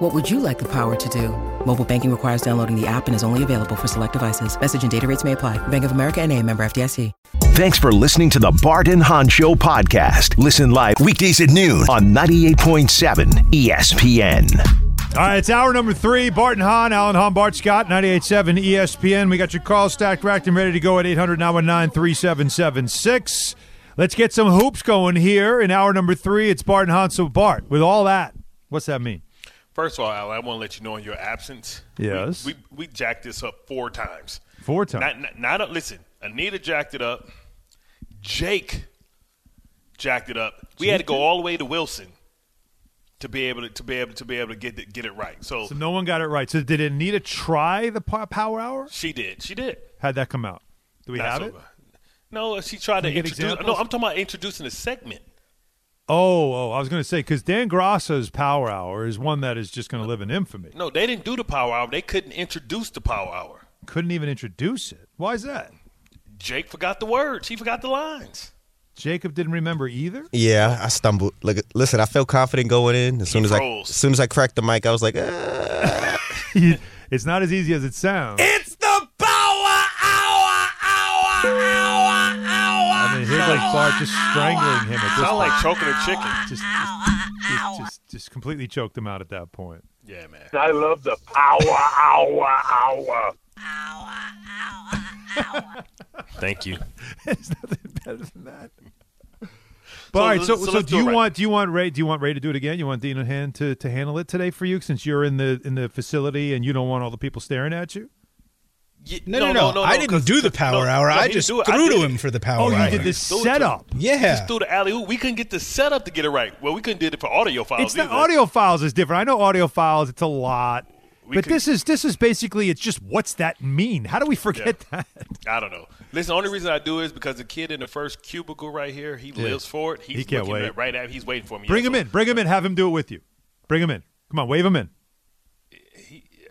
What would you like the power to do? Mobile banking requires downloading the app and is only available for select devices. Message and data rates may apply. Bank of America and a member FDIC. Thanks for listening to the Bart and Hahn Show podcast. Listen live weekdays at noon on 98.7 ESPN. All right, it's hour number three. Barton Hahn, Alan Hahn, Bart Scott, 98.7 ESPN. We got your calls stacked, racked, and ready to go at 800 919 3776. Let's get some hoops going here in hour number three. It's Barton Hahn. So, Bart, with all that, what's that mean? First of all, Alan, I want to let you know in your absence. Yes. We, we, we jacked this up four times. Four times. Not, not, not, listen, Anita jacked it up. Jake jacked it up. We had to go all the way to Wilson to be able to, to be able to be able to get it, get it right. So, So, no one got it right. So, did Anita try the power hour? she did. She did. How'd that come out? Do we Not have so it? No, she tried to Can get introduce. No. I'm talking about introducing a segment. Oh, oh, I was going to say, because Dan Grassa's power hour is one that is just going to live in infamy. No, they didn't do the power hour. They couldn't introduce the power hour. Couldn't even introduce it. Why is that? Jake forgot the words. He forgot the lines. Jacob didn't remember either? Yeah, I stumbled. Look, listen, I felt confident going in. As soon as I, as soon as I cracked the mic, I was like, ah. it's not as easy as it sounds. "It's mean, here's like Bart just strangling him at this Sound like choking a chicken. Just, just, just, just, just completely choked him out at that point. Yeah, man. I love the power hour hour. Thank you. There's nothing better than that. But all right, so, so so, let's do do you right. want do you want Ray do you want Ray to do it again? You want Dean Hand to, to handle it today for you since you're in the in the facility and you don't want all the people staring at you? Yeah, No, no, no. I didn't do the power no, hour. no, I just threw to him for the oh, power hour. Oh, you did the setup. Yeah. Just threw the alley oop. We couldn't get the setup to get it right. Well, we couldn't do it for audio files. It's the audio files is different. I know audio files; it's a lot. We but could- this is this is basically it's just what's that mean? How do we forget that? I don't know. Listen, the only reason I do it is because the kid in the first cubicle right here, he lives for it. He's He can't looking wait. At, right at He's waiting for me. Bring Yeah, him so in. Bring him in. Have him do it with you. Bring him in. Come on, wave him in.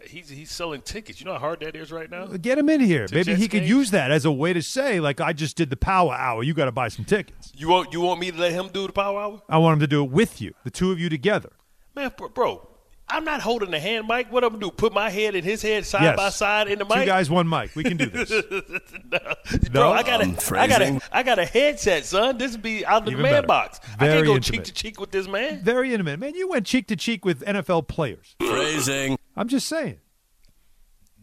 He, he's he's selling tickets. You know how hard that is right now. Get him in here. To Maybe Jets he could games? use that as a way to say, like, I just did the power hour. You got to buy some tickets. You want you want me to let him do the power hour? I want him to do it with you, the two of you together. Man, bro, bro I'm not holding the hand mic. What I'm gonna do? Put my head in his head side yes. by side in the mic. Two mic. guys, one mic. We can do this. no. Bro, I got a, I got a, I got a headset, son. This would be out of the Even man better. box. I can't go intimate. cheek to cheek with this man. Very intimate. Man, you went cheek to cheek with NFL players. Phrasing. I'm just saying.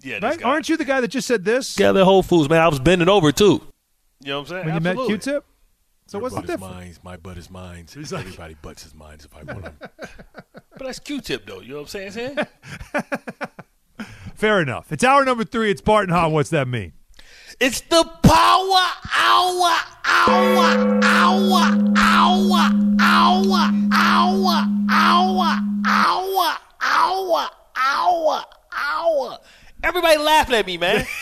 Yeah, Right? guy. Aren't you the guy that just said this Yeah, the Whole Foods, man. I was bending over too. You know what I'm saying? when you met Q-Tip? So what's the butt is difference? mine. My butt is mine. Like- Everybody butts his mine if I want them. But that's Q-tip though. You know what I'm saying? saying? Fair enough. It's hour number three. It's Barton Hahn. What's that mean? it's the power hour, hour, hour, hour, hour, hour, hour, hour, hour, hour, hour. Everybody laughing at me, man.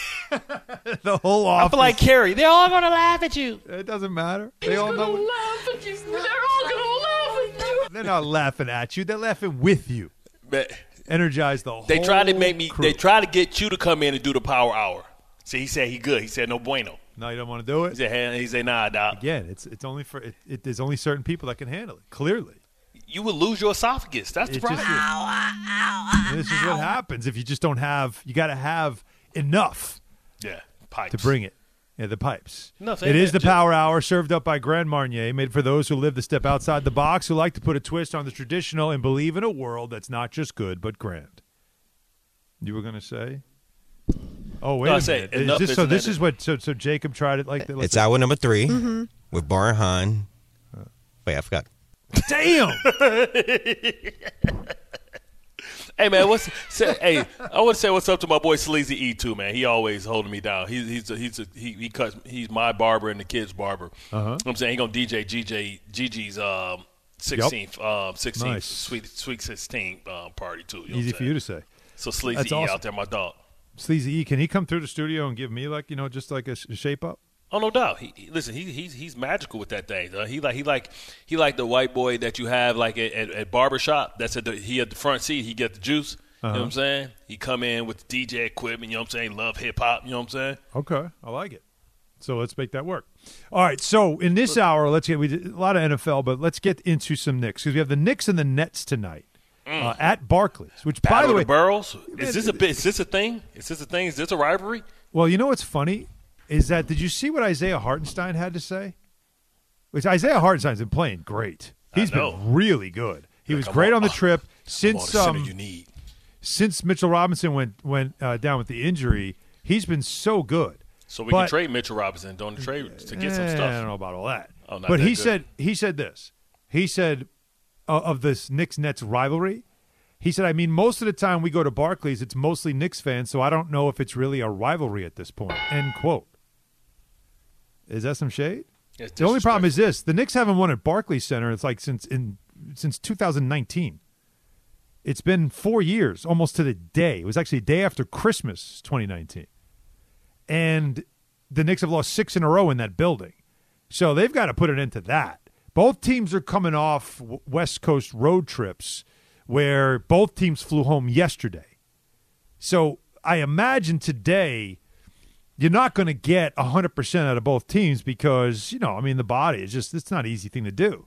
The whole office. I feel like Carrie. They're all gonna laugh at you. it doesn't matter. They all know. laugh at you. They're all gonna laugh at you. They're not laughing at you. They're laughing with you. But Energize the whole they tried to make me. crew. They try to get you to come in and do the power hour. See, he said he good. He said no bueno. No, you don't want to do it. He it. said hey, he said nah, dog. Again, it's it's only for it, it. There's only certain people that can handle it. Clearly, You would lose your esophagus. That's the It just problem. this is what happens if you just don't have. You got to have enough yeah, pipes. to bring it. Yeah, the pipes. No, it is the just- Power Hour served up by Grand Marnier, made for those who live to step outside the box, who like to put a twist on the traditional and believe in a world that's not just good but grand. You were going to say? Oh wait No, I a say minute! Is this, so this enough. is what so so Jacob tried it like uh, that. It's hour number 3 with Bar Han. Uh. Wait, I forgot. Damn! Hey man, what's say, hey? I want to say what's up to my boy Sleazy E too, man. He always holding me down. He's he's a, he's a, he he cuts. He's my barber and the kids' barber. Uh-huh. I'm saying he gonna DJ GJ Gigi's um sixteenth um sixteenth Nice. sweet sweet sixteen um, party too. You know what Easy I'm for you saying? to say. So Sleazy That's E awesome. out there, my dog. Sleazy E, can he come through the studio and give me like you know just like a, sh- a shape up? Oh no doubt. He, he- listen, he, he's he's magical with that thing. though. He like he like he like the white boy that you have like at, at, at barbershop. That's at the he at the front seat. He get the juice. You know what I'm saying? He come in with the DJ equipment. You know what I'm saying? Love hip hop. You know what I'm saying? Okay, I like it. So let's make that work. All right. So in this hour, let's get we did a lot of NFL, but let's get into some Knicks because we have the Knicks and the Nets tonight uh, at Barclays. Which, by Mm. The way, the Boroughs. Is this a bit? Is this a thing? Is this a thing? Is this a rivalry? well, you know what's funny is that did you see what Isaiah Hartenstein had to say? Which Isaiah Hartenstein's been playing great. He's been really good. He was great on the trip since um, since Mitchell Robinson went went uh, down with the injury. He's been so good. So we But- can trade Mitchell Robinson, don't trade to get some Eh, stuff. I don't know about all that. Oh, but he good. said he said this. He said uh, of this Knicks Nets rivalry. He said, "I mean, most of the time we go to Barclays, it's mostly Knicks fans, so I don't know if it's really a rivalry at this point." End quote. Is that some shade? The only problem is this: the Knicks haven't won at Barclays Center. It's like since in since 2019. It's been four years, almost to the day. It was actually day after Christmas, 2019, and the Knicks have lost six in a row in that building. So they've got to put an end to that. Both teams are coming off West Coast road trips where both teams flew home yesterday. So I imagine today you're not going to get 100% out of both teams because, you know, I mean, the body is just, it's not an easy thing to do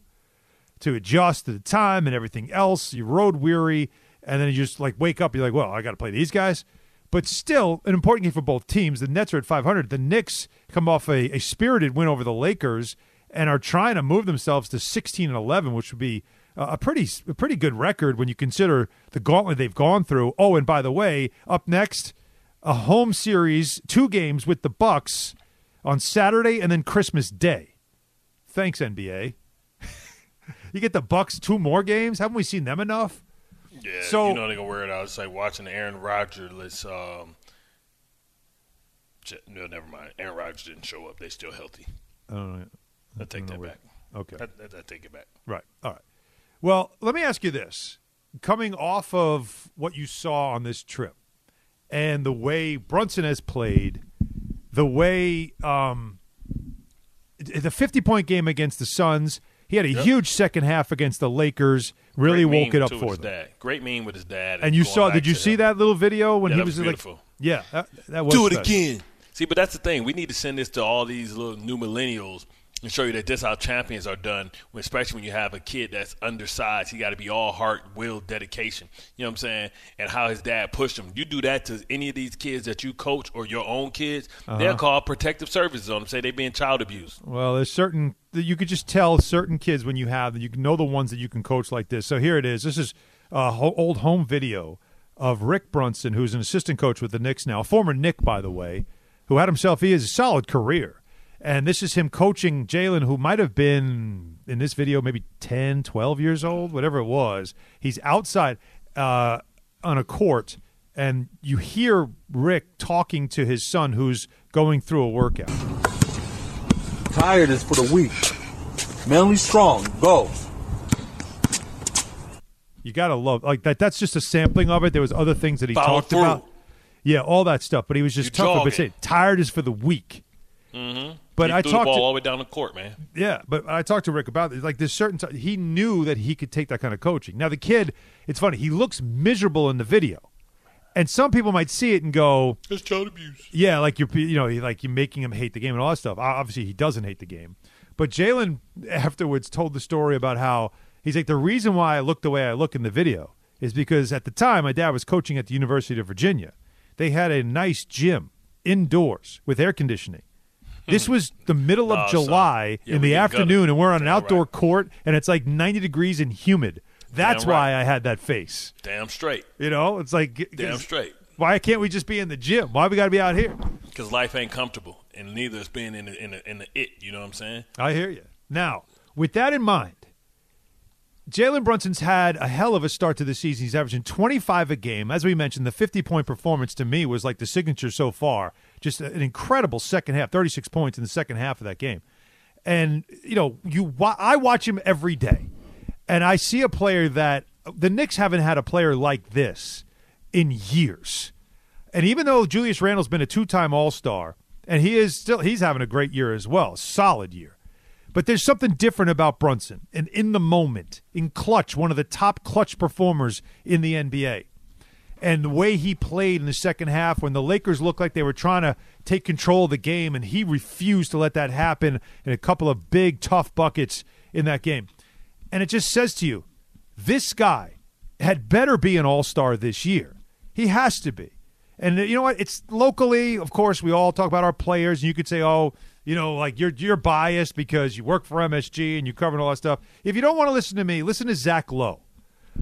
to adjust to the time and everything else. You're road weary, and then you just like wake up. You're like, well, I got to play these guys. But still, an important game for both teams. The Nets are at 500. The Knicks come off a, a spirited win over the Lakers and are trying to move themselves to 16 and 11, which would be a pretty a pretty good record when you consider the gauntlet they've gone through. Oh, and by the way, up next, a home series, two games with the Bucks on Saturday and then Christmas Day. Thanks, NBA. you get the Bucks two more games. Haven't we seen them enough? Yeah, So- you know they're gonna wear it out. It's like watching Aaron Rodgers. Um, no, never mind. Aaron Rodgers didn't show up. They still healthy. I don't know. I take know that where- back. Okay. I take it back. Right. All right. Well, let me ask you this. Coming off of what you saw on this trip and the way Brunson has played, the way um, the 50 point game against the Suns, he had a Yep. huge second half against the Lakers, really Great woke it up for with them. Dad. Great meme with his dad. And you saw, did you see him. that little video when Yeah, he that was, was like, beautiful. yeah, that, that was Do it special. again. See, but that's the thing. We need to send this to all these little new millennials and show you that this how champions are done. Especially when you have a kid that's undersized, he got to be all heart, will, dedication. You know what I'm saying? And how his dad pushed him. You do that to any of these kids that you coach or your own kids, Uh-huh. they'll call protective services on them. Say they being child abused. Well, there's certain that you could just tell certain kids when you have that you know the ones that you can coach like this. So here it is. This is a ho- old home video of Rick Brunson, who's an assistant coach with the Knicks now, a former Knick, by the way, who had himself he has a solid career. And this is him coaching Jalen, who might have been in this video maybe 10, 12 years old, whatever it was. He's outside uh, on a court, and you hear Rick talking to his son, who's going through a workout. Tired is for the weak. Mentally strong. Go. You gotta love like that. That's just a sampling of it. There was other things that he talked through. about. Yeah, all that stuff. But he was just You tougher. But tired is for the weak. Mm-hmm. But he I threw the talked ball to- all the way down the court, man. Yeah, but I talked to Rick about it. Like, there's certain t- he knew that he could take that kind of coaching. Now the kid, it's funny. He looks miserable in the video, and some people might see it and go, It's child abuse. "Yeah, like you're, you know, like you're making him hate the game and all that stuff." Obviously, he doesn't hate the game. But Jalen afterwards told the story about how he's like the reason why I look the way I look in the video is because at the time my dad was coaching at the University of Virginia. They had a nice gym indoors with air conditioning. This was the middle of Oh. July Yeah, in the afternoon, gutted. and we're on an outdoor right. court, and it's like 90 degrees and humid. That's Damn right. why I had that face. Damn straight. You know, it's like, Damn straight. why can't we just be in the gym? Why we got to be out here? Because life ain't comfortable, and neither is being in the, in the in the it. You know what I'm saying? I hear you. Now, with that in mind, Jalen Brunson's had a hell of a start to the season. He's averaging 25 a game. As we mentioned, the 50 point performance to me was like the signature so far. Just an incredible second half, 36 points in the second half of that game. And, you know, you I watch him every day, and I see a player that the Knicks haven't had a player like this in years. And even though Julius Randle's been a two time All Star and he is still he's having a great year as well, solid year. But there's something different about Brunson, and in the moment, in clutch, one of the top clutch performers in the NBA. And the way he played in the second half when the Lakers looked like they were trying to take control of the game, and he refused to let that happen in a couple of big, tough buckets in that game. And it just says to you, this guy had better be an all star this year. He has to be. And you know what? It's locally, of course, we all talk about our players, and you could say, oh, you know, like you're you're biased because you work for MSG and you cover all that stuff. If you don't want to listen to me, listen to Zach Lowe,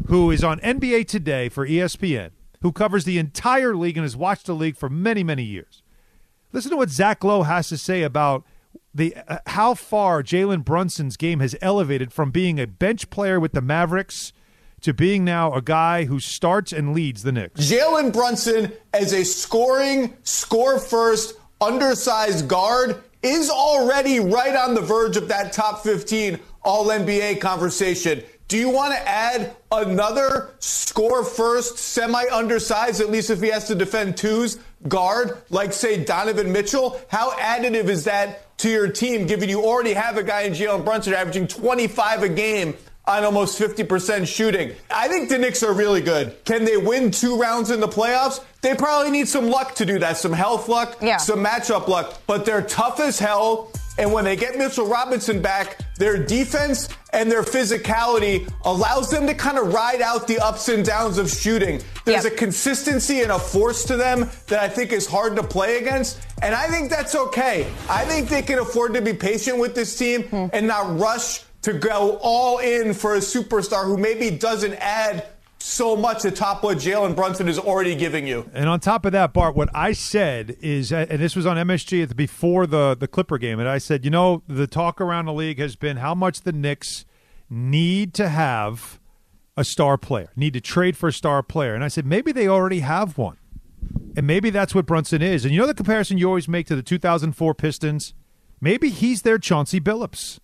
who is on NBA Today for ESPN, who covers the entire league and has watched the league for many, many years. Listen to what Zach Lowe has to say about the uh, how far Jalen Brunson's game has elevated from being a bench player with the Mavericks to being now a guy who starts and leads the Knicks. Jalen Brunson as a scoring, score first, undersized guard is already right on the verge of that top 15 All NBA conversation. Do you want to add another score first, semi undersized, at least if he has to defend twos, guard, like, say, Donovan Mitchell? How additive is that to your team, given you already have a guy in Jalen Brunson averaging 25 a game on almost 50% shooting. I think the Knicks are really good. Can they win two rounds in the playoffs? They probably need some luck to do that, some health luck, yeah. some matchup luck, but they're tough as hell. And when they get Mitchell Robinson back, their defense and their physicality allows them to kind of ride out the ups and downs of shooting. There's Yep. a consistency and a force to them that I think is hard to play against. And I think that's okay. I think they can afford to be patient with this team hmm. and not rush to go all in for a superstar who maybe doesn't add so much atop what Jalen Brunson is already giving you. And on top of that, Bart, what I said is, uh, and this was on MSG the, before the the Clipper game, and I said, you know, the talk around the league has been how much the Knicks need to have a star player, need to trade for a star player, and I said maybe they already have one, and maybe that's what Brunson is. And you know the comparison you always make to the 2004 Pistons, maybe he's their Chauncey Billups.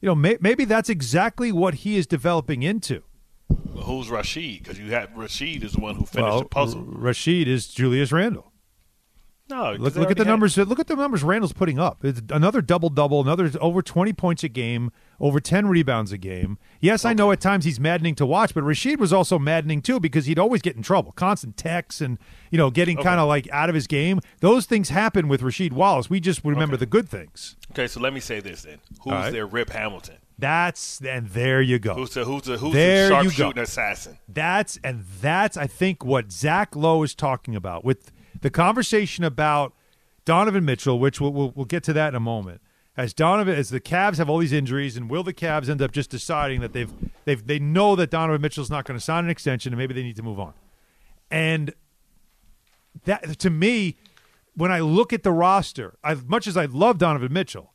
You know, may, maybe that's exactly what he is developing into. Who's Rasheed? Because you have Rasheed is the one who finished well, the puzzle. R- Rasheed is Julius Randle. No, Look, look at the numbers. Look at the numbers Randle's putting up. It's another double double, another over twenty points a game, over ten rebounds a game. Yes, I know at times he's maddening to watch, but Rasheed was also maddening too because he'd always get in trouble, constant texts, and you know getting kind of like out of his game. Those things happen with Rasheed Wallace. We just remember the good things. Okay, so let me say this then: Who's right. their Rip Hamilton? That's and there you go. Who's the who's the who's There the sharpshooting assassin? That's and that's I think what Zach Lowe is talking about with the conversation about Donovan Mitchell, which we'll, we'll, we'll get to that in a moment. As Donovan, as the Cavs have all these injuries, and will the Cavs end up just deciding that they've they've they know that Donovan Mitchell's not going to sign an extension, and maybe they need to move on. And that to me, when I look at the roster, as much as I love Donovan Mitchell,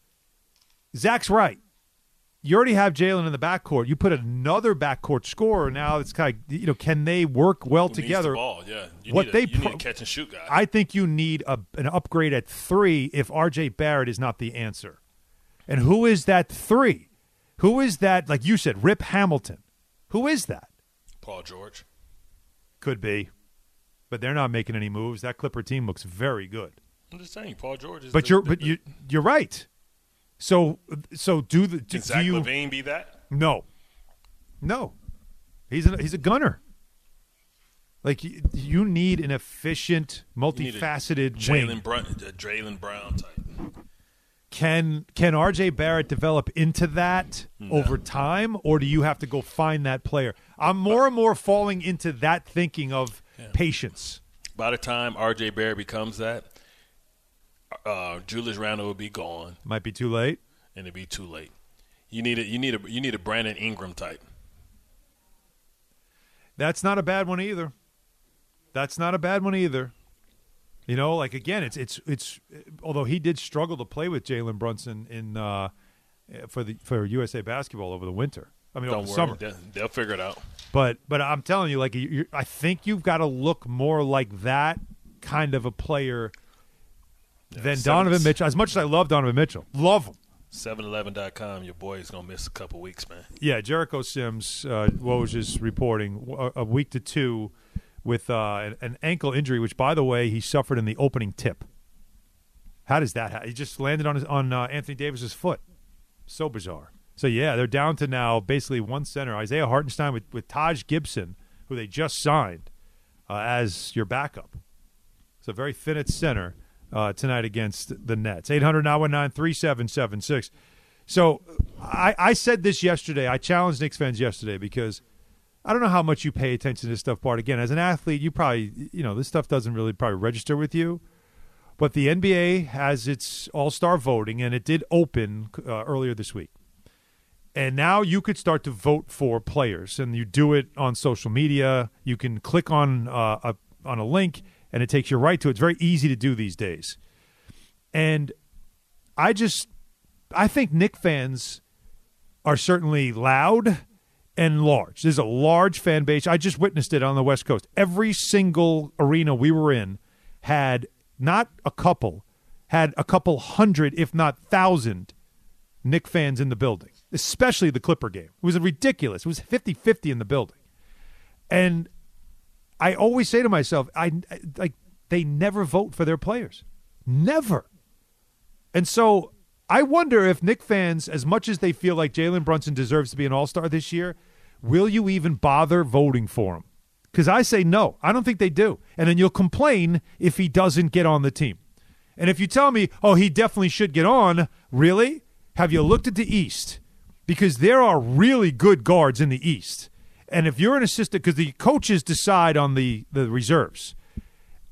Zach's right. You already have Jalen in the backcourt. You put another backcourt scorer. Now it's kind of you know can they work well Who the together? ball, yeah. You what a, they pro- a catch and shoot guy. I think you need a, an upgrade at three if R.J. Barrett is not the answer. And who is that three? Who is that? Like you said, Rip Hamilton. Who is that? Paul George. Could be, but they're not making any moves. That Clipper team looks very good. I'm just saying, Paul George is. But the, you're the- but the- you you're right. So so do the do, Can do Zach you LaVine be that? no no he's a, he's a gunner. Like you, you need an efficient, You multifaceted. Jaylen Brown, Jaylen Brown type. Can can RJ Barrett develop into that over time, or do you have to go find that player? I'm more and more falling into that thinking of patience. By the time R.J. Barrett becomes that, uh, Julius Randle would be gone, Might be too late. and it'd be too late. You need a you need a you need a Brandon Ingram type. That's not a bad one either. That's not a bad one either. You know, like again, it's it's it's. Although he did struggle to play with Jalen Brunson in uh, for the for USA basketball over the winter. I mean, Don't over the worry, summer. They'll, they'll figure it out. But but I'm telling you, like I think you've got to look more like that kind of a player than seven- Donovan Mitchell. As much as I love Donovan Mitchell, love him. 711.com, your boy is gonna miss a couple weeks, man. Yeah, Jericho Sims, uh, Woj is reporting a, week to two with uh, an, an ankle injury, which, by the way, he suffered in the opening tip. How does that? happen? He just landed on his, on uh, Anthony Davis's foot. So bizarre. So yeah, they're down to now basically one center, Isaiah Hartenstein with with Taj Gibson, who they just signed uh, as your backup. It's a very thin at center uh, tonight against the Nets. 800 919 3776. So I, I said this yesterday. I challenged Knicks fans yesterday because I don't know how much you pay attention to this stuff, Bart. Again, as an athlete, you probably, you know, this stuff doesn't really probably register with you. But the NBA has its all star voting, and it did open uh, earlier this week. And now you could start to vote for players, and you do it on social media. You can click on uh, a on a link, and it takes you right to it. It's very easy to do these days. And I just, I think Knick fans are certainly loud and large. There's a large fan base. I just witnessed it on the West Coast. Every single arena we were in had not a couple, had a couple hundred, if not thousand, Knick fans in the building, especially the Clipper game. It was ridiculous. It was 50 50 in the building. And I always say to myself, I like they never vote for their players. Never. And so I wonder if Knick fans, as much as they feel like Jalen Brunson deserves to be an all star this year, will you even bother voting for him? Because I say no. I don't think they do. And then you'll complain if he doesn't get on the team. And if you tell me, oh, he definitely should get on, really? Have you looked at the East? Because there are really good guards in the East. And if you're an assistant, because the coaches decide on the, the reserves.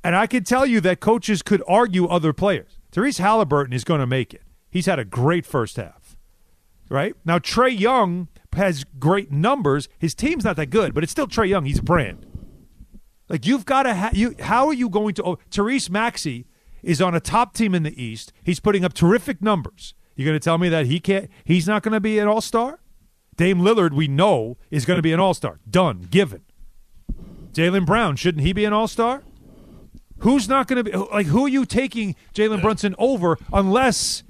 And I can tell you that coaches could argue other players. Tyrese Haliburton is going to make it. He's had a great first half. Right? Now, Trae Young has great numbers. His team's not that good, but it's still Trae Young. He's a brand. Like you've got to you. How are you going to? Oh, Tyrese Maxey is on a top team in the East. He's putting up terrific numbers. You're going to tell me that he can't? He's not going to be an All Star. Dame Lillard, we know, is going to be an All Star. Done, given. Jaylen Brown, shouldn't he be an All Star? Who's not going to be like? Who are you taking Jalen Brunson over unless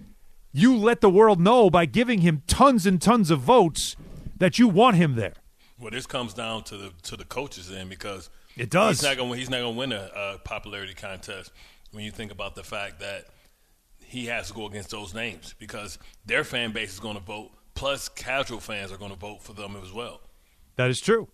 you let the world know by giving him tons and tons of votes that you want him there? Well, this comes down to the to the coaches then because it does. He's not going. He's not going to win a, a popularity contest when you think about the fact that he has to go against those names because their fan base is going to vote. Plus, casual fans are going to vote for them as well. That is true.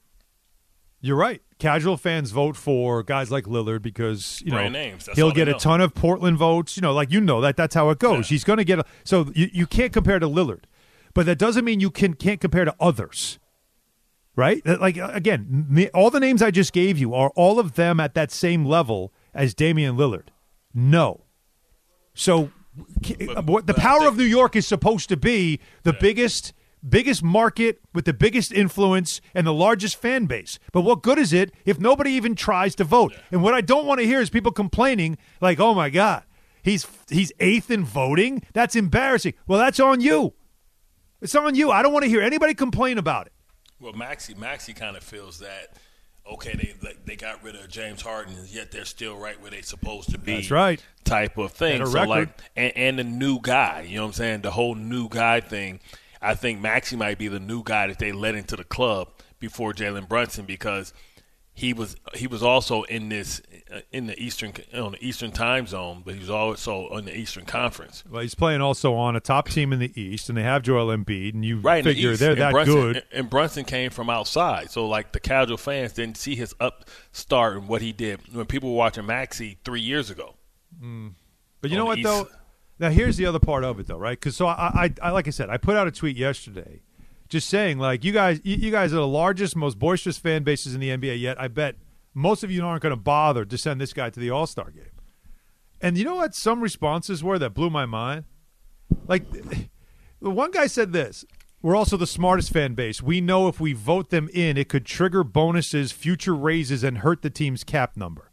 You're right. Casual fans vote for guys like Lillard because you Brand know names. He'll get a ton of Portland votes. You know, like you know that that's how it goes. He's going to get a, so you, you can't compare to Lillard, but that doesn't mean you can can't compare to others. Right? Like again, all the names I just gave you are all of them at that same level as Damian Lillard. No. So ca- uh, what the power of New York is supposed to be the biggest biggest market with the biggest influence and the largest fan base. But what good is it if nobody even tries to vote? And what I don't want to hear is people complaining like, "Oh my god, he's he's eighth in voting. That's embarrassing." Well, that's on you. It's on you. I don't want to hear anybody complain about it. Well, Maxey Maxey kind of feels that okay, they they got rid of James Harden, yet they're still right where they're supposed to be. That's right. Type of thing. So record. like, and, and the new guy. You know what I'm saying? The whole new guy thing. I think Maxey might be the new guy that they let into the club before Jalen Brunson because he was he was also in this uh, in the eastern on the eastern time zone, but he was also on the Eastern Conference. Well, he's playing also on a top team in the East, and they have Joel Embiid, and you right in the figure East. they're that Brunson, good. And, Brunson came from outside, so like the casual fans didn't see his upstart and what he did when people were watching Maxey three years ago. But you know what the though? Now here's the other part of it though, right? Because so I, I, I, like I said, I put out a tweet yesterday, just saying like you guys, you, you guys are the largest, most boisterous fan bases in the NBA. Yet I bet most of you aren't going to bother to send this guy to the All Star game. And you know what? Some responses were that blew my mind. Like the one guy said this. We're also the smartest fan base. We know if we vote them in, it could trigger bonuses, future raises, and hurt the team's cap number.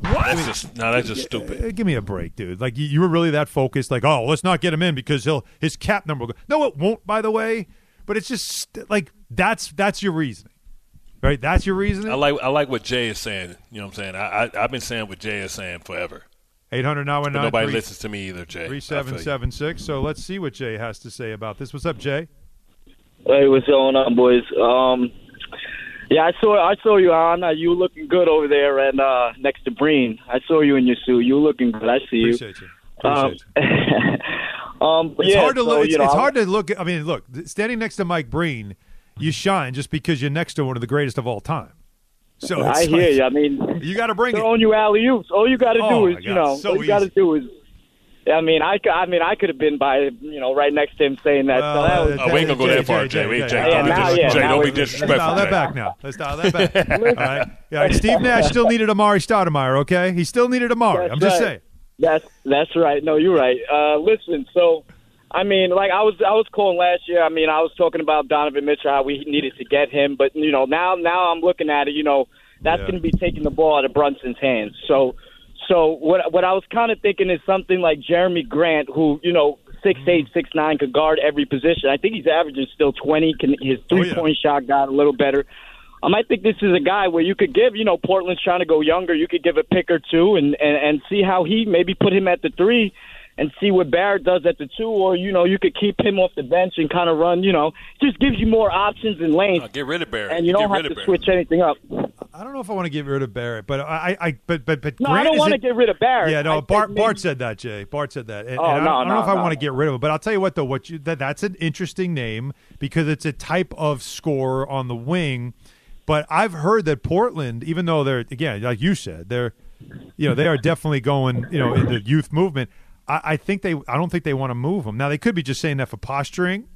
That's just no, that's just stupid. Uh, give me a break, dude. Like you, you were really that focused. Like, oh, let's not get him in because he'll his cap number. Will go. No, it won't. By the way, but it's just like that's that's your reasoning, right? That's your reasoning. I like I like what Jay is saying. You know what I'm saying? I, I I've been saying what Jay is saying forever. Eight hundred now and But nine. nobody listens to me either, Jay. I Three feel you. seven seven six. So let's see what Jay has to say about this. What's up, Jay? Hey, what's going on, boys? Um, yeah, I saw I saw you on. Uh, you were looking good over there, and uh, next to Breen, I saw you in your suit. You were looking good. I see you. Appreciate you. Appreciate um, um, It's yeah, hard to so, look. It's, you know, it's hard to look. I mean, look, standing next to Mike Breen, you shine just because you're next to one of the greatest of all time. So it's I hear like- you. I mean, you got to bring it. throwing you alley oops. All you got to Oh, do my is, you know, so all you got to do is. I mean, I, I mean, I could have been by, you know, right next to him saying that. so that was, Oh, we ain't gonna go that far, Jay. We ain't Jay. Yeah, Don't be now, yeah, Jay, don't be it's- Let's dial that Jay. back now. Let's dial that back. all right. Yeah, all right. Steve Nash still needed Amar'e Stoudemire. Okay, he still needed Amari. That's I'm just saying. That's that's right. No, you're right. Uh, listen, so I mean, like I was I was calling last year. I mean, I was talking about Donovan Mitchell how we needed to get him, but you know now now I'm looking at it. You know that's Yeah. going to be taking the ball out of Brunson's hands. So so what what I was kind of thinking is something like Jerami Grant, who you know six eight six nine could guard every position. I think he's averaging still twenty. Can his Oh, three point shot got a little better. Um, I think this is a guy where you could give, you know, Portland's trying to go younger. You could give a pick or two and, and, and see how he maybe put him at the three and see what Barrett does at the two, or, you know, you could keep him off the bench and kind of run, you know, just gives you more options and lanes. Uh, get rid of Barrett. and you don't get have rid to of Barrett. switch anything up. I don't know if I want to get rid of Barrett, but I, I, but, but, but No, Grant I don't is want to get rid of Barrett. Yeah, no. think Bart, maybe- Bart said that, Jay. Bart said that. And, Oh, and I, no, I don't know no, if I no. want to get rid of him, but I'll tell you what, though. What you, that that's an interesting name because it's a type of scorer on the wing. But I've heard that Portland, even though they're again, like you said, they're, you know, they are definitely going, you know, in the youth movement. I, I think they, I don't think they want to move him. Now they could be just saying that for posturing.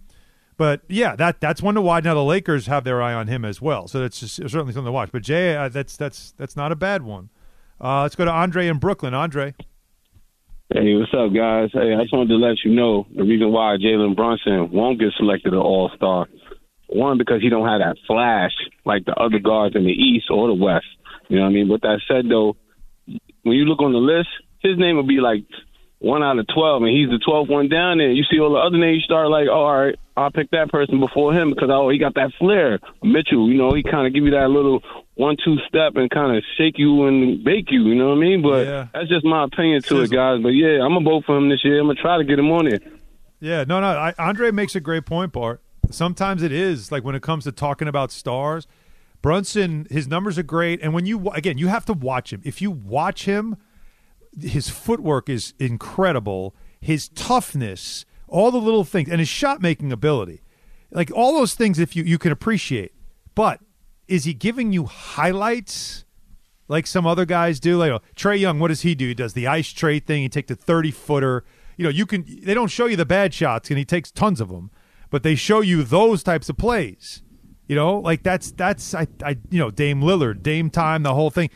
But yeah, that that's one to watch. Now the Lakers have their eye on him as well, so that's just, certainly something to watch. But Jay, uh, that's that's that's not a bad one. Uh, let's go to Andre in Brooklyn. Andre, Hey, what's up, guys? Hey, I just wanted to let you know the reason why Jalen Brunson won't get selected an All Star. One, because he don't have that flash like the other guards in the East or the West. You know what I mean? With that said, though, when you look on the list, his name will be like one out of twelve, and he's the twelfth one down there. You see all the other names, you start like, oh, all right, I'll pick that person before him because oh, he got that flair. Mitchell, you know, he kind of give you that little one-two step and kind of shake you and bake you. You know what I mean? But Yeah. that's just my opinion to it, guys. But yeah, I'm gonna vote for him this year. I'm gonna try to get him on there. yeah, no, no, I, Andre makes a great point, Bart. Sometimes it is like when it comes to talking about stars, Brunson, his numbers are great, and when you again, you have to watch him. If you watch him, his footwork is incredible. His toughness, all the little things, and his shot making ability, like all those things, if you you can appreciate. But is he giving you highlights like some other guys do? Like oh, Trae Young, what does he do? He does the ice tray thing. He take the thirty footer. You know, you can. They don't show you the bad shots, and he takes tons of them. But they show you those types of plays. You know, like that's that's I, I you know Dame Lillard, Dame time, the whole thing.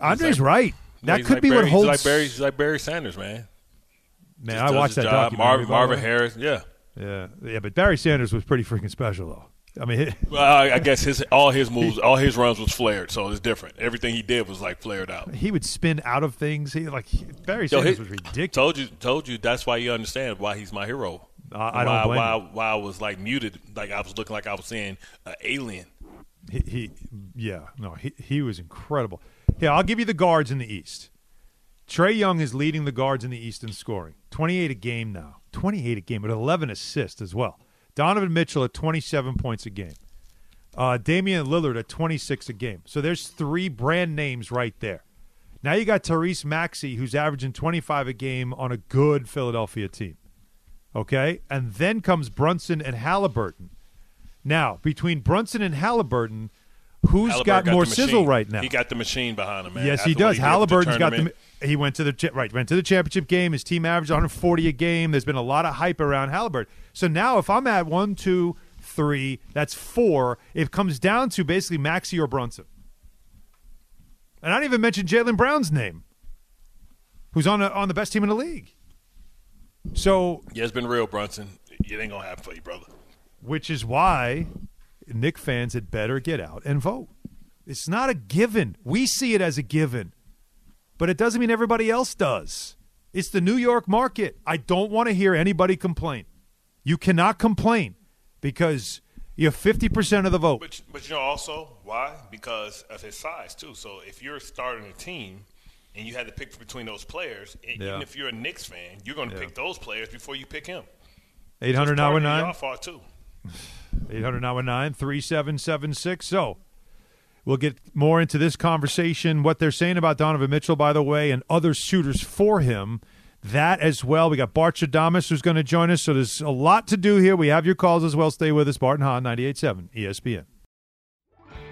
Andre's right. That could like be Barry, what holds. He's like Barry, he's like Barry Sanders, man. Man, Just I watched that job. documentary. Marvin, Marvin. Harris, yeah. Yeah, yeah, but Barry Sanders was pretty freaking special, though. I mean, Well, I, I guess his all his moves, all his runs was flared, so it's different. Everything he did was like flared out. he would spin out of things. He like Barry Yo, Sanders he- was ridiculous. Told you, told you. That's why you understand why he's my hero. I- I don't why, blame why, I was like muted, like I was looking like I was seeing an alien. He, he yeah, no, he he was incredible. Yeah, I'll give you the guards in the East. Trae Young is leading the guards in the East in scoring, twenty eight a game now, twenty eight a game, with eleven assists as well. Donovan Mitchell at twenty seven points a game. Uh, Damian Lillard at twenty six a game. So there's three brand names right there. Now you got Tyrese Maxey, who's averaging twenty five a game on a good Philadelphia team. Okay, and then comes Brunson and Haliburton. Now, between Brunson and Haliburton, who's Haliburton got more sizzle right now? He got the machine behind him, man. yes, he After does. did at the Haliburton's got the. He went to the right, went to the championship game. His team averaged 140 a game. There's been a lot of hype around Haliburton. So now, if I'm at one, two, three, that's four. It comes down to basically Maxey or Brunson. And I didn't even mention Jaylen Brown's name, who's on a, on the best team in the league. So Yeah, it's been real, Brunson. It ain't gonna happen for you, brother. which is why Knick fans had better get out and vote. It's not a given. We see it as a given, but it doesn't mean everybody else does. It's the New York market. I don't want to hear anybody complain. You cannot complain because you have 50% of the vote. But but you know also why? Because of his size too. So if you're starting a team and you had to pick between those players, Yeah. even if you're a Knicks fan, you're going to Yeah. pick those players before you pick him. 800 So it's 919 Your too. 800 919 3776. So we'll get more into this conversation, what they're saying about Donovan Mitchell, by the way, and other suitors for him. that as well. We got Bartstradamus who's going to join us. So there's a lot to do here. We have your calls as well. Stay with us. Barton Hahn, 98.7 ESPN.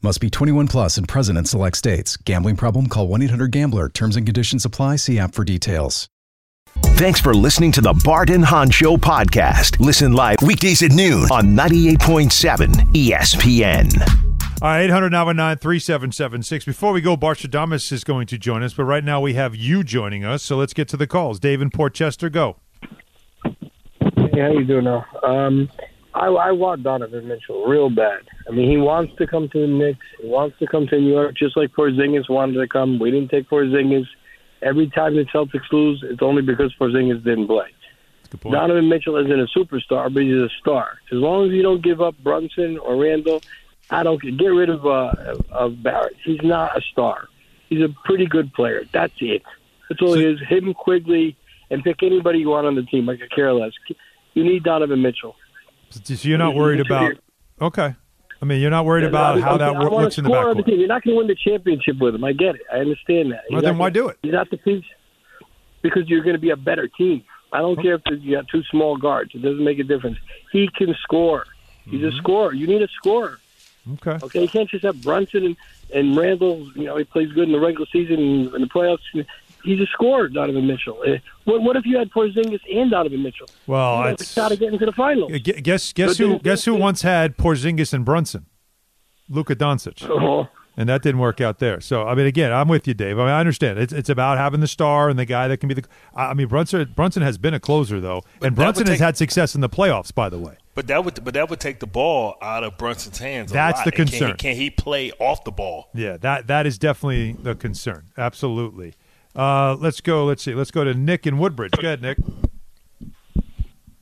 Must be 21 plus and present in select states. Gambling problem? Call 1 800 Gambler. Terms and conditions apply. See app for details. Thanks for listening to the Barton and Hahn Show podcast. Listen live weekdays at noon on 98.7 ESPN. All right, 800 919 3776. Before we go, Bartstradamus is going to join us, but right now we have you joining us, so let's get to the calls. Dave in Portchester, go. Hey, how you doing now? Um, I, I want Donovan Mitchell real bad. I mean, he wants to come to the Knicks. He wants to come to New York, just like Porzingis wanted to come. We didn't take Porzingis. Every time the Celtics lose, it's only because Porzingis didn't play. Donovan Mitchell isn't a superstar, but he's a star. As long as you don't give up Brunson or Randle, I don't get rid of uh, of Barrett. He's not a star. He's a pretty good player. That's it. That's all it is. Him, Quickley, and pick anybody you want on the team. I could care less. You need Donovan Mitchell. So you're not worried about. Okay. I mean, you're not worried about how that I looks in the backcourt. team. You're not going to win the championship with him. I get it. I understand that. Well, You're then not why gonna- do it? He's not the piece because you're going to be a better team. I don't care if you got two small guards. It doesn't make a difference. He can score. He's Mm-hmm. a scorer. You need a scorer. Okay. Okay, you can't just have Brunson and, and Randle. You know, he plays good in the regular season and in the playoffs. He's a scorer, Donovan Mitchell. Uh, What, what if you had Porzingis and Donovan Mitchell? Well, you have a it's- shot of getting to the finals. Uh, Guess guess So who then- guess who once had Porzingis and Brunson, Luka Doncic, Oh. and that didn't work out there. So I mean, again, I'm with you, Dave. I mean, I understand it's it's about having the star and the guy that can be the. I I mean, Brunson Brunson has been a closer though, and that would Brunson has had success in the playoffs. By the way, But that would but that would take the ball out of Brunson's hands. a That's lot. the And can concern. Can he, play off the ball? yeah, that that is definitely the concern. Absolutely. Uh, let's go. Let's see. Let's go to Nick in Woodbridge. Go ahead, Nick.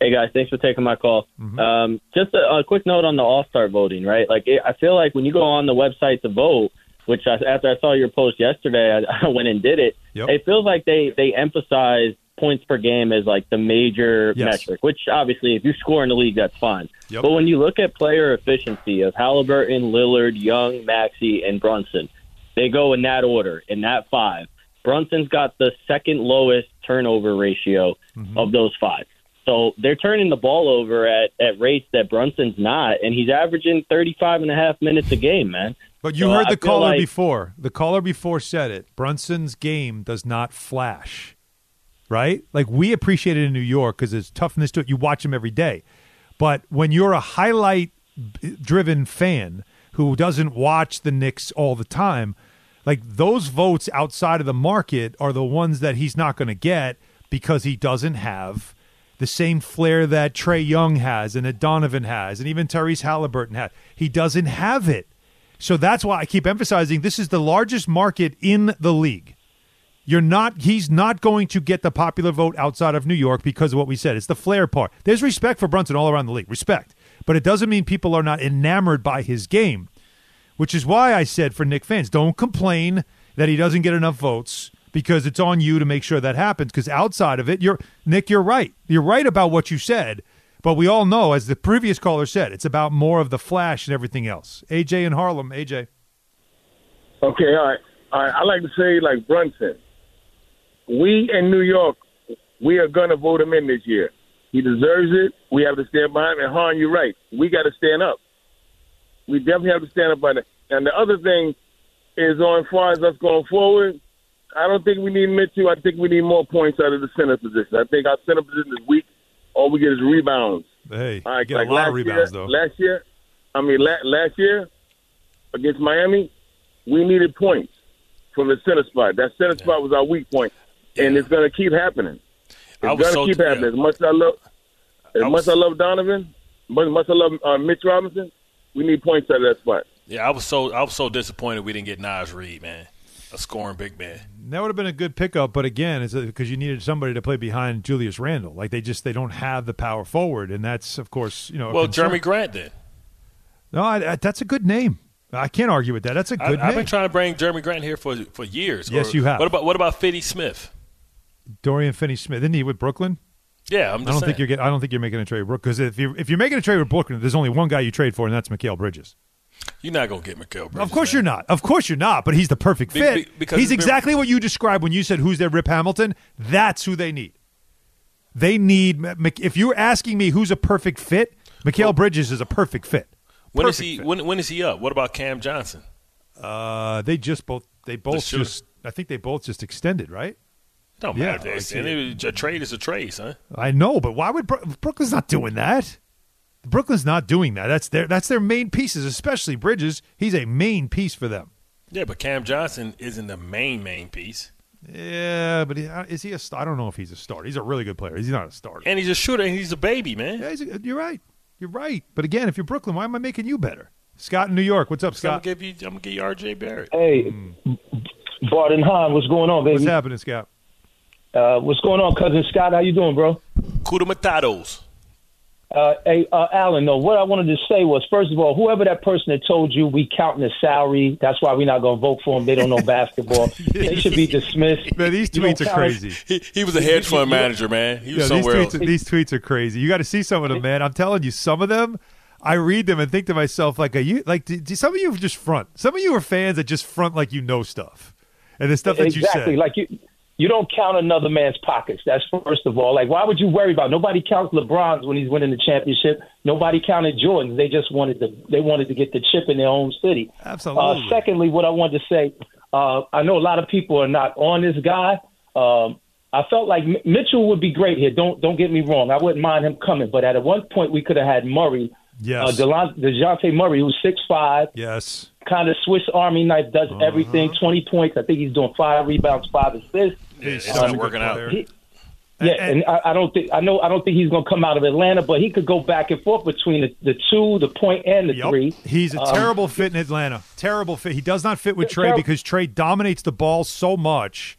Hey guys, thanks for taking my call. Um, just a, a quick note on the All Star voting, right? Like, it, I feel like when you go on the website to vote, which I, after I saw your post yesterday, I, I went and did it. Yep. It feels like they they emphasize points per game as like the major Yes. metric. Which obviously, if you score in the league, that's fine. Yep. But when you look at player efficiency of Haliburton, Lillard, Young, Maxey, and Brunson, they go in that order, in that five. Brunson's got the second lowest turnover ratio Mm-hmm. of those five. So they're turning the ball over at, at rates that Brunson's not, and he's averaging 35 and a half minutes a game, man. But you So heard the caller like- before. The caller before said it. Brunson's game does not flash, right? Like we appreciate it in New York because there's toughness to it. You watch him every day. But when you're a highlight driven fan who doesn't watch the Knicks all the time, like those votes outside of the market are the ones that he's not going to get because he doesn't have the same flair that Trae Young has and that Donovan has and even Tyrese Haliburton had. He doesn't have it. So that's why I keep emphasizing this is the largest market in the league. You're not he's not going to get the popular vote outside of New York because of what we said. It's the flair part. There's respect for Brunson all around the league. Respect. But it doesn't mean people are not enamored by his game. Which is why I said for Knick fans, don't complain that he doesn't get enough votes because it's on you to make sure that happens. Because outside of it, you're Nick, you're right. You're right about what you said. But we all know, as the previous caller said, it's about more of the flash and everything else. AJ in Harlem, AJ. Okay, all right. All right. I like to say, like Brunson, we in New York, we are going to vote him in this year. He deserves it. We have to stand behind him. And Hahn, you're right. We got to stand up. We definitely have to stand up by that. And the other thing is, on as far as us going forward, I don't think we need Mitchell. I think we need more points out of the center position. I think our center position is weak. All we get is rebounds. Hey, All right, get like a lot of rebounds year, though. Last year, I mean, la- last year against Miami, we needed points from the center spot. That center spot was our weak point, and it's going to keep happening. I It's going to so- keep happening. As much as I love, as I much was- as I love Donovan, as much as I love uh, Mitch Robinson, we need points out of that spot. Yeah, I was so I was so disappointed we didn't get Naz Reid, man, a scoring big man. That would have been a good pickup, but again, it's because you needed somebody to play behind Julius Randle. Like they just they don't have the power forward, and that's of course you know. Well. Jerami Grant then. No, I, I, that's a good name. I can't argue with that. That's a good I've been trying to bring Jerami Grant here for for years. Yes, Or you have. What about what about Fitty Smith? Dorian Finney-Smith, isn't he with Brooklyn? Yeah, I'm I don't saying. think you're get, I don't think you're making a trade with Brooklyn because if you if you're making a trade with Brooklyn, there's only one guy you trade for, and that's Mikal Bridges. You're not gonna get Mikal Bridges. of course you're not. Of course you're not. But he's the perfect fit. be- because he's exactly what you described when you said who's their Rip Hamilton. That's who they need. They need. If you're asking me who's a perfect fit, Mikal Bridges is a perfect fit. When is Perfect he? fit. When when is he up? What about Cam Johnson? Uh, they just both. They both shooter? just. I think they both just extended, right? Don't Yeah, matter. if they I extend see. it. A trade is a trade, son. I know, but why would Bro- Brooklyn's not doing that? Brooklyn's not doing that. That's their that's their main pieces, especially Bridges. He's a main piece for them. Yeah, but Cam Johnson isn't the main main piece, Yeah, but he, uh, is he a? st- I don't know if he's a starter. He's a really good player. He's not a starter. and he's a shooter, and he's a baby, man. Yeah, he's a, you're right. You're right. But again, if you're Brooklyn, why am I making you better? Scott in New York. What's up, So I'm Scott? gonna give you. I'm gonna give you R.J. Barrett. Hey, Bart and Hahn, what's going on, baby? What's happening, Scott? Uh, what's going on, cousin Scott? How you doing, bro? Kuda Matados. Uh, hey, uh, Alan, no, what I wanted to say was, first of all, whoever that person that told you we counting the salary, that's why we're not going to vote for them. They don't know basketball. they should be dismissed. Man, these You tweets are crazy. He, he was a hedge fund manager, man. He was Yeah, these tweets, else. are, these tweets are crazy. You got to see some of them, man. I'm telling you, some of them, I read them and think to myself, like, are you like? Do, do some of you just front? Some of you are fans that just front like you know stuff, and the stuff that exactly. you say. Like you, you don't count another man's pockets. That's first of all. Like, why would you worry about? Nobody counts LeBron's when he's winning the championship. Nobody counted Jordan's. They just wanted to. They wanted to get the chip in their own city. Absolutely. Uh, secondly, what I wanted to say, uh, I know a lot of people are not on this guy. Um, I felt like M- Mitchell would be great here. Don't don't get me wrong. I wouldn't mind him coming, but at one point we could have had Murray. Yes. Uh, Dejounte Murray, who's six five, yes. Kind of Swiss Army knife, does Uh-huh. everything. Twenty points. I think he's doing five rebounds, five assists. Yeah, it's Such not working out. He- yeah, and, I, I don't think I know I don't think he's going to come out of Atlanta, but he could go back and forth between the, the two, the point, and the Yup. three. He's a Um, terrible fit in Atlanta. Terrible fit. He does not fit with Trae Ter- because Trae dominates the ball so much.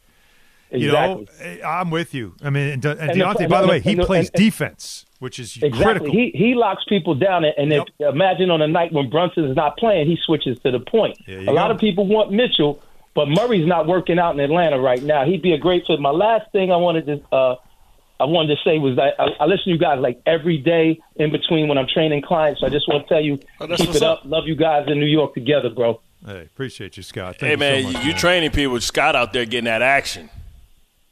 You know, Eh, I'm with you. I mean, and, De- and And Dejounte, and by the the- way, he and the- plays and- and- defense, which is Exactly. critical. He he locks people down, and, and if, imagine on a night when Brunson is not playing, he switches to the point. A you lot of people want Mitchell, but Murray's not working out in Atlanta right now. He'd be a great fit. My last thing I wanted to uh, I wanted to say was that I, I listen to you guys like every day in between when I'm training clients. I just want to tell you, Oh, keep it up. up. Love you guys in New York together, bro. Hey, appreciate you, Scott. Thank Hey you man, so much, you man. training people Scott out there getting that action.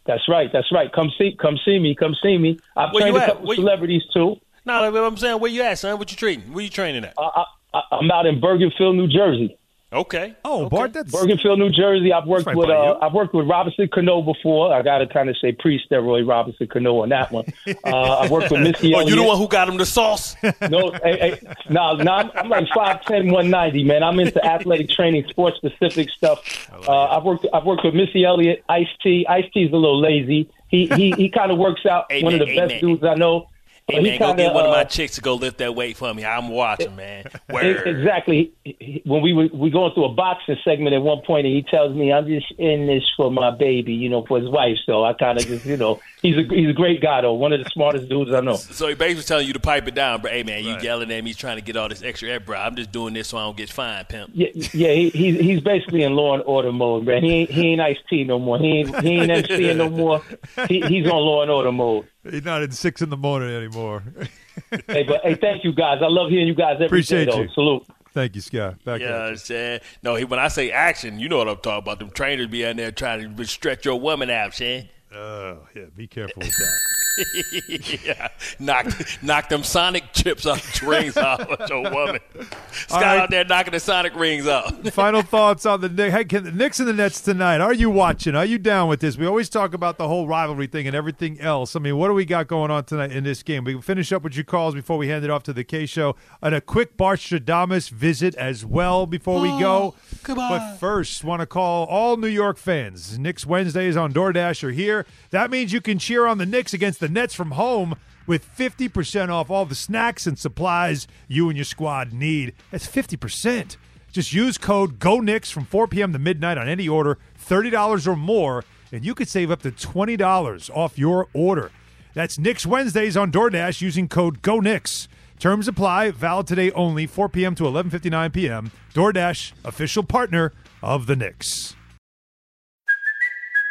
That's right. That's right. Come see, come see me. Come see me. I've Where trained you a couple Where you- celebrities too. No, I'm saying, where you at, son? What you treating? Where you training at? I, I, I'm out in Bergenfield, New Jersey. Okay. Oh, Bart, that's Bergenfield, New Jersey. I've worked right with uh. I've worked with Robinson Cano before. I got to kind of say pre-steroid Robinson Cano on that one. Uh, I've worked with Missy Oh, Elliott. you the one who got him the sauce? No, hey, hey, no, no, I'm, I'm like 5'10", 190, man. I'm into athletic training, sports specific stuff. Uh, I've worked I've worked with Missy Elliott, Ice T. Ice T's a little lazy. He he he kind of works out. one of the Amen, best dudes I know. Hey he man, go kinda, get one of my uh, chicks to go lift that weight for me. I'm watching, man. Word. Exactly. He- he- When we were we going through a boxing segment at one point, and he tells me, "I'm just in this for my baby, you know, for his wife." So I kind of just, you know, he's a he's a great guy though, one of the smartest dudes I know. So he basically telling you to pipe it down, but hey man, you yelling at me He's trying to get all this extra air, bro. I'm just doing this so I don't get fined, pimp. Yeah, yeah, he, he's he's basically in law and order mode, man. He ain't he ain't Ice T no more. He ain't he ain't MCing no more. He, he's on law and order mode. He's not in six in the morning anymore. Hey, but hey, thank you guys. I love hearing you guys every day, Appreciate though. you. Salute. Thank you, Scott. Back yeah, at you. I'm. No, he, when I say action, you know what I'm talking about. Them trainers be in there trying to stretch your woman out, Shan. Oh, yeah. Be careful with that. Yeah, knock knock them Sonic chips off rings off with your woman. Scott right. out there knocking the Sonic rings off. Final thoughts on the Knicks. Hey, can the Knicks and the Nets tonight? Are you watching? Are you down with this? We always talk about the whole rivalry thing and everything else. I mean, what do we got going on tonight in this game? We can finish up with your calls before we hand it off to the K show and a quick Bartstradamus visit as well before we go. Oh, but first, want to call all New York fans. Knicks Wednesdays on DoorDash are here. That means you can cheer on the Knicks against the Nets from home with 50% off all the snacks and supplies you and your squad need. That's 50%. Just use code GONIX from 4 p.m. to midnight on any order, $30 or more, and you could save up to $20 off your order. That's Knicks Wednesdays on DoorDash using code GONIX. Terms apply, valid today only, 4 p.m. to 11.59 p.m. DoorDash, official partner of the Knicks.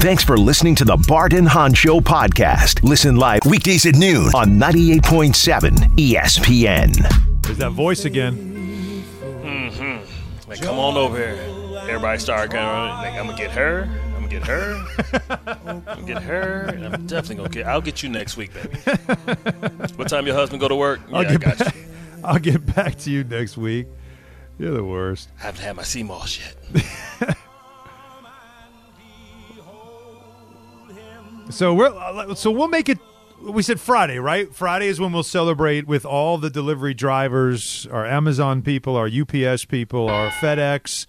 Thanks for listening to the Bart and Hahn Show podcast. Listen live weekdays at noon on 98.7 ESPN. There's that voice again. Mm-hmm. Like, come on over here. Everybody start kind of like, I'm gonna get her. I'm gonna get her. I'm gonna get her. And I'm definitely gonna get. I'll get you next week, baby. what time your husband go to work? Yeah, I'll I get got back, you. I'll get back to you next week. You're the worst. I haven't had my sea moss yet. So we're so we'll make it. We said Friday, right? Friday is when we'll celebrate with all the delivery drivers, our Amazon people, our UPS people, our FedEx,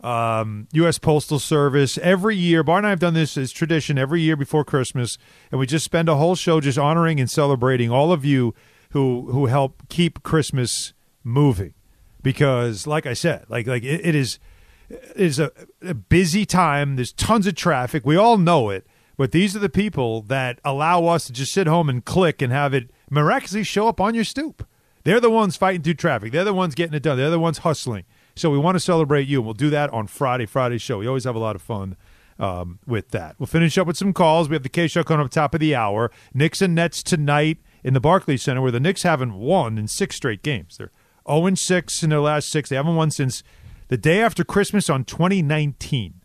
um, U.S. Postal Service. Every year, Bar and I have done this as tradition every year before Christmas, and we just spend a whole show just honoring and celebrating all of you who who help keep Christmas moving. Because, like I said, like like it, it is it is a, a busy time. There's tons of traffic. We all know it. But these are the people that allow us to just sit home and click and have it miraculously show up on your stoop. They're the ones fighting through traffic. They're the ones getting it done. They're the ones hustling. So we want to celebrate you, and we'll do that on Friday, Friday show. We always have a lot of fun um, with that. We'll finish up with some calls. We have the K show coming up top of the hour. Knicks and Nets tonight in the Barclays Center, where the Knicks haven't won in six straight games. They're 0 6 in their last six. They haven't won since the day after Christmas on 2019.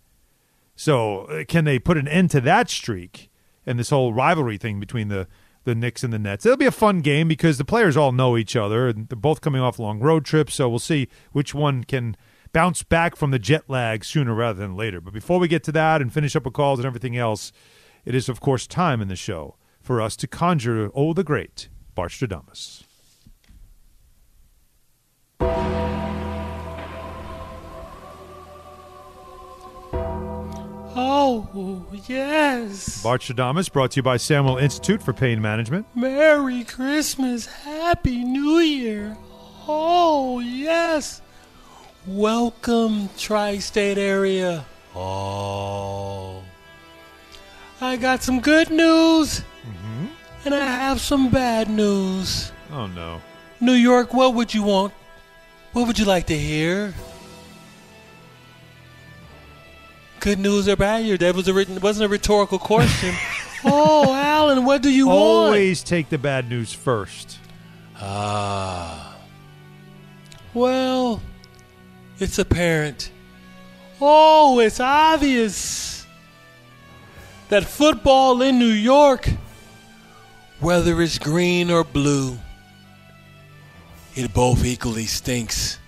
So uh, can they put an end to that streak and this whole rivalry thing between the the Knicks and the Nets? It'll be a fun game because the players all know each other and they're both coming off long road trips. So we'll see which one can bounce back from the jet lag sooner rather than later. But before we get to that and finish up with calls and everything else, it is of course time in the show for us to conjure oh the great Bart. Oh, yes. Bartstradamus brought to you by Samuel Institute for Pain Management. Merry Christmas. Happy New Year. Oh, yes. Welcome, Tri State area. Oh. I got some good news. Mm-hmm. And I have some bad news. Oh, no. New York, what would you want? What would you like to hear? Good news or bad news? That was a written, wasn't a rhetorical question. oh, Alan, what do you want? Always take the bad news first. Ah. Well, it's apparent. Oh, it's obvious that football in New York, whether it's green or blue, it both equally stinks.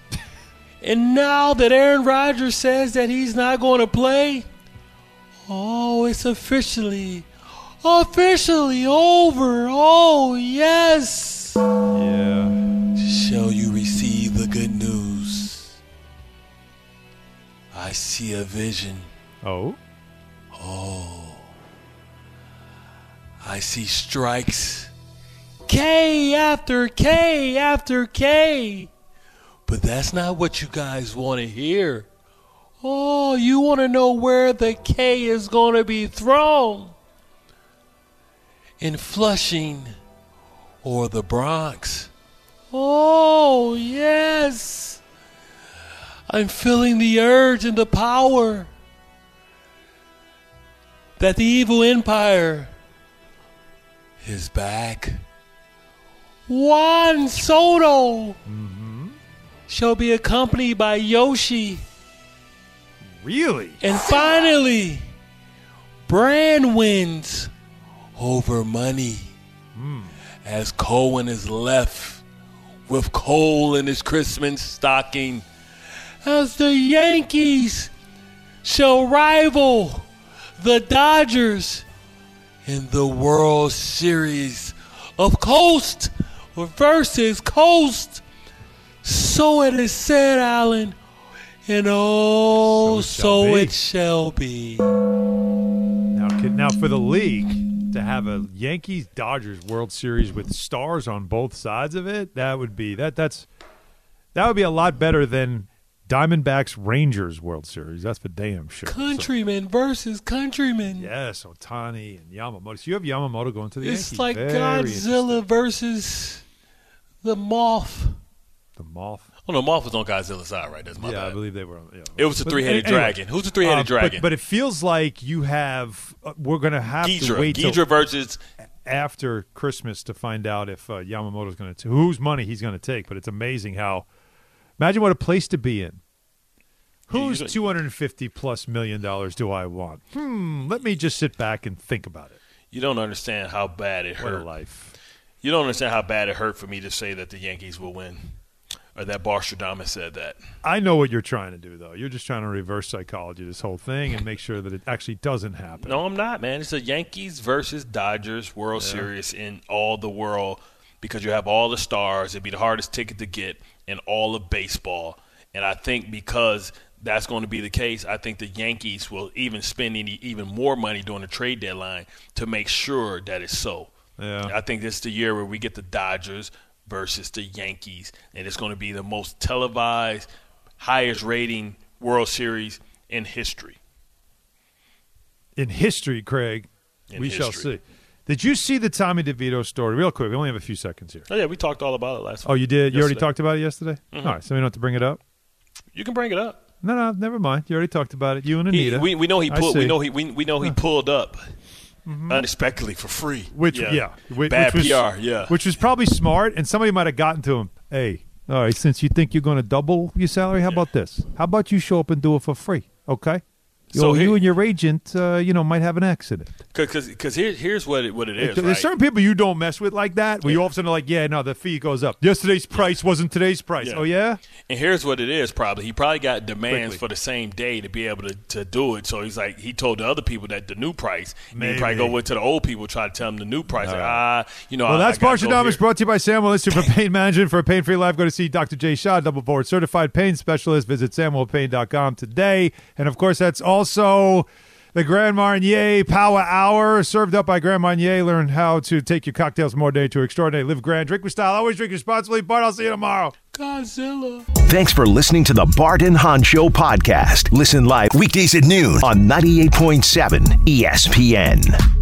And now that Aaron Rodgers says that he's not going to play, oh, it's officially, officially over. Oh, yes. Yeah. Shall you receive the good news? I see a vision. Oh? Oh. I see strikes. K after K after K. But that's not what you guys want to hear. Oh, you want to know where the K is going to be thrown? In Flushing or the Bronx. Oh, yes. I'm feeling the urge and the power that the evil empire is back. Juan Soto mm-hmm. Shall be accompanied by Yoshi. Really? And finally, brand wins over money hmm. as Cohen is left with coal in his Christmas stocking. As the Yankees shall rival the Dodgers in the World Series of Coast versus Coast. So it is said, Alan, and oh, so it shall be. Now, now for the league to have a Yankees Dodgers World Series with stars on both sides of it, that would be that that's that would be a lot better than Diamondbacks Rangers World Series. That's for damn sure. So- Countryman versus countryman. yes, Ohtani and Yamamoto. So you have Yamamoto going to the It's Yankees. like Very Godzilla versus the moth. The moth. Oh no, Moth was on Godzilla's side, right? That's my yeah, I believe they were. on- Yeah. It was a three-headed anyway, dragon. Who's the three-headed uh, dragon? But, it feels like you have. Uh, we're going to have to wait Ghidorah versus after Christmas to find out if uh, Yamamoto's going to whose money he's going to take. But it's amazing how. Imagine what a place to be in. Whose you- two hundred and fifty plus million dollars do I want? Hmm. Let me just sit back and think about it. You don't understand how bad it What a hurt. life. You don't understand how bad it hurt for me to say that the Yankees will win, or that Bartstradamus said that. I know what you're trying to do, though. You're just trying to reverse psychology this whole thing and make sure that it actually doesn't happen. No, I'm not, man. It's a Yankees versus Dodgers World Yeah. Series in all the world because you have all the stars. It'd be the hardest ticket to get in all of baseball. And I think because that's going to be the case, I think the Yankees will even spend any, even more money during the trade deadline to make sure that it's so. Yeah. I think this is the year where we get the Dodgers versus the Yankees, and it's going to be the most televised, highest rating World Series in history. in history, Craig, In we shall see. Did you see the Tommy DeVito story? Real quick, we only have a few seconds here. Oh yeah, we talked all about it last. Oh, you did? You already talked about it yesterday? Mhm. All right, so we don't have to bring it up? You can bring it up. No, no, never mind. You already talked about it. You and He- Anita. we, we know he pulled. We know he we, we know he pulled up Mm-hmm. unexpectedly for free. Which, yeah. Which, bad which was, PR. Yeah. Which was probably smart, and somebody might have gotten to him. Hey, all right, since you think you're going to double your salary, how about this? How about you show up and do it for free? Okay? You, So here- you and your agent, uh, you know, might have an accident. Because here, here's what it, what it is. There's right? certain people you don't mess with like that. Where you all of a sudden are like, yeah, no, the fee goes up. Yesterday's price wasn't today's price. Yeah. Oh yeah. And here's what it is probably. He probably got demands Quickly. for the same day to be able to, to do it. So he's like, he told the other people that the new price. And he probably Maybe. go into the old people, try to tell them the new price. Like, ah, you know, Well, I, that's partial gotta go Bartstradamus here. brought to you by Samuel Institute for Pain Management. For a pain-free life, go to see Dr. Jay Shaw, double board certified pain specialist. Visit samuelpain.com today. And of course, that's also the Grand Marnier Power Hour, served up by Grand Marnier. Learn how to take your cocktails more day to extraordinary. Live grand, drink with style. Always drink responsibly. Bart, I'll see you tomorrow. Godzilla. Thanks for listening to the Bart and Hahn Show podcast. Listen live weekdays at noon on 98.7 ESPN.